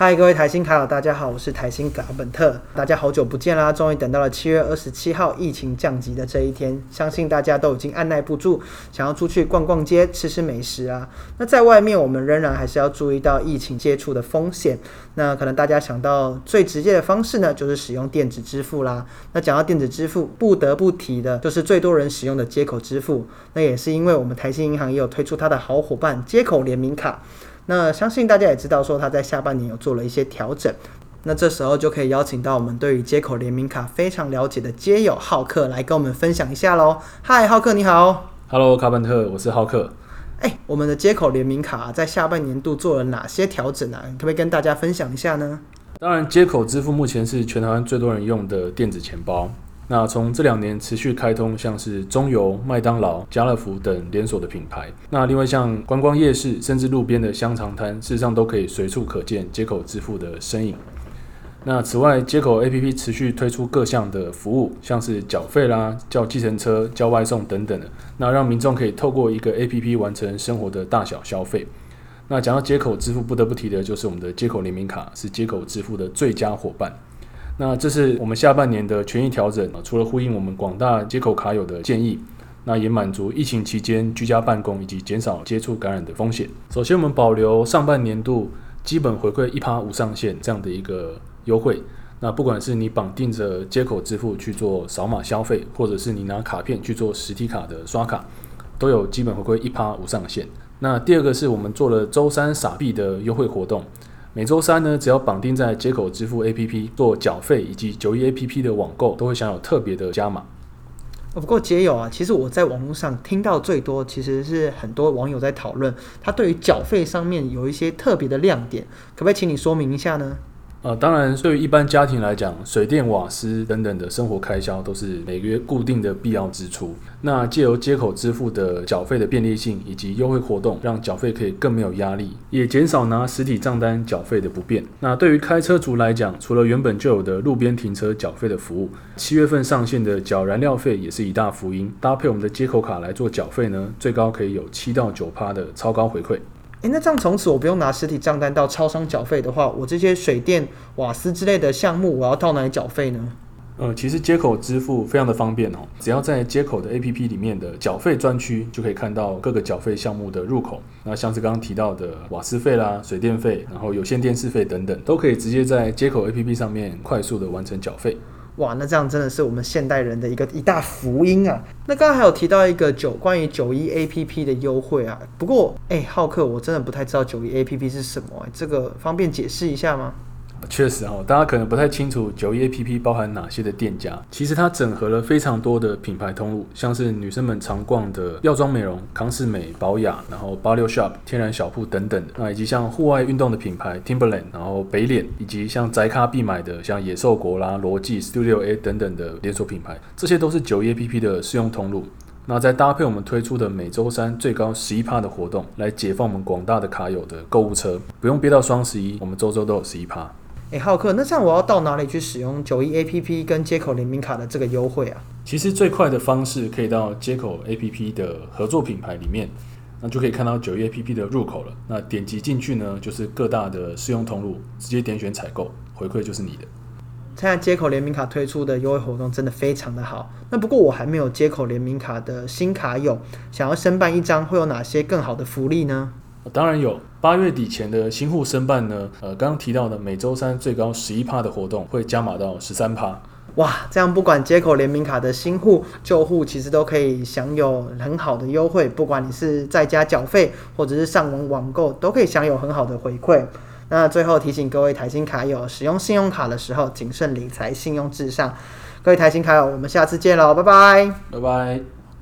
嗨，各位台新卡友，大家好，我是台新卡本特，大家好久不见啦！终于等到了七月二十七号疫情降级的这一天，相信大家都已经按耐不住，想要出去逛逛街、吃吃美食啊。那在外面，我们仍然还是要注意到疫情接触的风险。那可能大家想到最直接的方式呢，就是使用电子支付啦。那讲到电子支付，不得不提的就是最多人使用的接口支付。那也是因为我们台新银行也有推出它的好伙伴接口联名卡。那相信大家也知道，说他在下半年有做了一些调整。那这时候就可以邀请到我们对于接口联名卡非常了解的街友浩克来跟我们分享一下喽。嗨，浩克你好。Hello，卡本特，我是浩克。哎，我们的接口联名卡在下半年度做了哪些调整啊？可不可以跟大家分享一下呢？当然，接口支付目前是全台湾最多人用的电子钱包。那从这两年持续开通，像是中油、麦当劳、家乐福等连锁的品牌。那另外像观光夜市，甚至路边的香肠摊，事实上都可以随处可见接口支付的身影。那此外，接口 APP 持续推出各项的服务，像是缴费啦、叫计程车、叫外送等等的，那让民众可以透过一个 APP 完成生活的大小消费。那讲到接口支付，不得不提的就是我们的接口联名卡，是接口支付的最佳伙伴。那这是我们下半年的权益调整啊，除了呼应我们广大接口卡友的建议，那也满足疫情期间居家办公以及减少接触感染的风险。首先，我们保留上半年度基本回馈一趴无上限这样的一个优惠。那不管是你绑定着接口支付去做扫码消费，或者是你拿卡片去做实体卡的刷卡，都有基本回馈一趴无上限。那第二个是我们做了周三傻币的优惠活动。每周三呢，只要绑定在接口支付 APP 做缴费，以及九一 APP 的网购，都会享有特别的加码。不过街友啊，其实我在网络上听到最多，其实是很多网友在讨论，他对于缴费上面有一些特别的亮点，可不可以请你说明一下呢？呃，当然，对于一般家庭来讲，水电瓦斯等等的生活开销都是每个月固定的必要支出。那借由接口支付的缴费的便利性以及优惠活动，让缴费可以更没有压力，也减少拿实体账单缴费的不便。那对于开车族来讲，除了原本就有的路边停车缴费的服务，七月份上线的缴燃料费也是一大福音。搭配我们的接口卡来做缴费呢，最高可以有七到九趴的超高回馈。诶，那这样从此我不用拿实体账单到超商缴费的话，我这些水电、瓦斯之类的项目，我要到哪里缴费呢？呃，其实接口支付非常的方便哦，只要在接口的 APP 里面的缴费专区，就可以看到各个缴费项目的入口。那像是刚刚提到的瓦斯费啦、水电费，然后有线电视费等等，都可以直接在接口 APP 上面快速的完成缴费。哇，那这样真的是我们现代人的一个一大福音啊！那刚刚还有提到一个九关于九一 A P P 的优惠啊，不过哎，浩克，我真的不太知道九一 A P P 是什么，这个方便解释一下吗？确实哈，大家可能不太清楚九一 A P P 包含哪些的店家。其实它整合了非常多的品牌通路，像是女生们常逛的药妆美容、康士美、保雅，然后八六 Shop、天然小铺等等的。那以及像户外运动的品牌 Timberland，然后北脸，以及像宅咖必买的像野兽国啦、罗技、Studio A 等等的连锁品牌，这些都是九一 A P P 的适用通路。那再搭配我们推出的每周三最高十一趴的活动，来解放我们广大的卡友的购物车，不用憋到双十一，我们周周都有十一趴。哎，浩克，那这样我要到哪里去使用九一 A P P 跟接口联名卡的这个优惠啊？其实最快的方式可以到接口 A P P 的合作品牌里面，那就可以看到九一 A P P 的入口了。那点击进去呢，就是各大的试用通路，直接点选采购，回馈就是你的。现在接口联名卡推出的优惠活动真的非常的好。那不过我还没有接口联名卡的新卡友，想要申办一张，会有哪些更好的福利呢？当然有，八月底前的新户申办呢，呃，刚刚提到的每周三最高十一趴的活动会加码到十三趴。哇，这样不管接口联名卡的新户、旧户，其实都可以享有很好的优惠。不管你是在家缴费，或者是上网网购，都可以享有很好的回馈。那最后提醒各位台新卡友，使用信用卡的时候谨慎理财，信用至上。各位台新卡友，我们下次见喽，拜拜，拜拜。